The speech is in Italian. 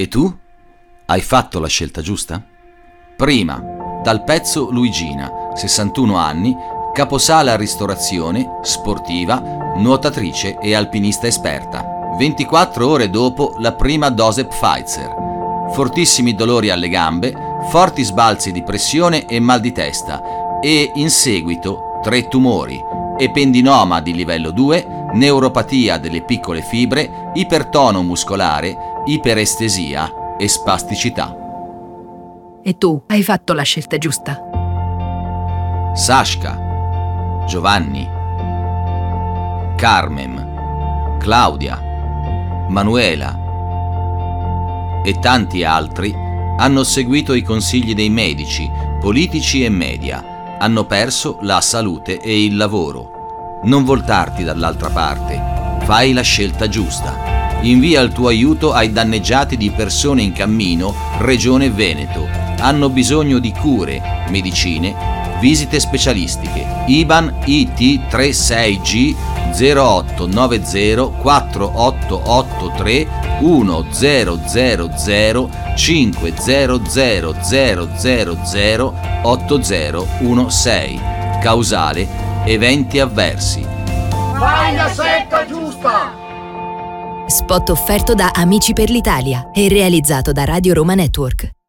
E tu? Hai fatto la scelta giusta? Prima, dal pezzo Luigina, 61 anni, caposala ristorazione, sportiva, nuotatrice e alpinista esperta. 24 ore dopo la prima dose Pfizer. Fortissimi dolori alle gambe, forti sbalzi di pressione e mal di testa e in seguito tre tumori, ependinoma di livello 2, neuropatia delle piccole fibre, ipertono muscolare, iperestesia e spasticità. E tu hai fatto la scelta giusta. Sashka, Giovanni, Carmem, Claudia, Manuela e tanti altri hanno seguito i consigli dei medici, politici e media, hanno perso la salute e il lavoro. Non voltarti dall'altra parte, fai la scelta giusta. Invia il tuo aiuto ai danneggiati di persone in cammino, Regione Veneto, hanno bisogno di cure, medicine, visite specialistiche. IBAN IT 36G 0890 4883 1000 500 8016 Causale eventi avversi. Fai la scelta giusta! Spot offerto da Amici per l'Italia e realizzato da Radio Roma Network.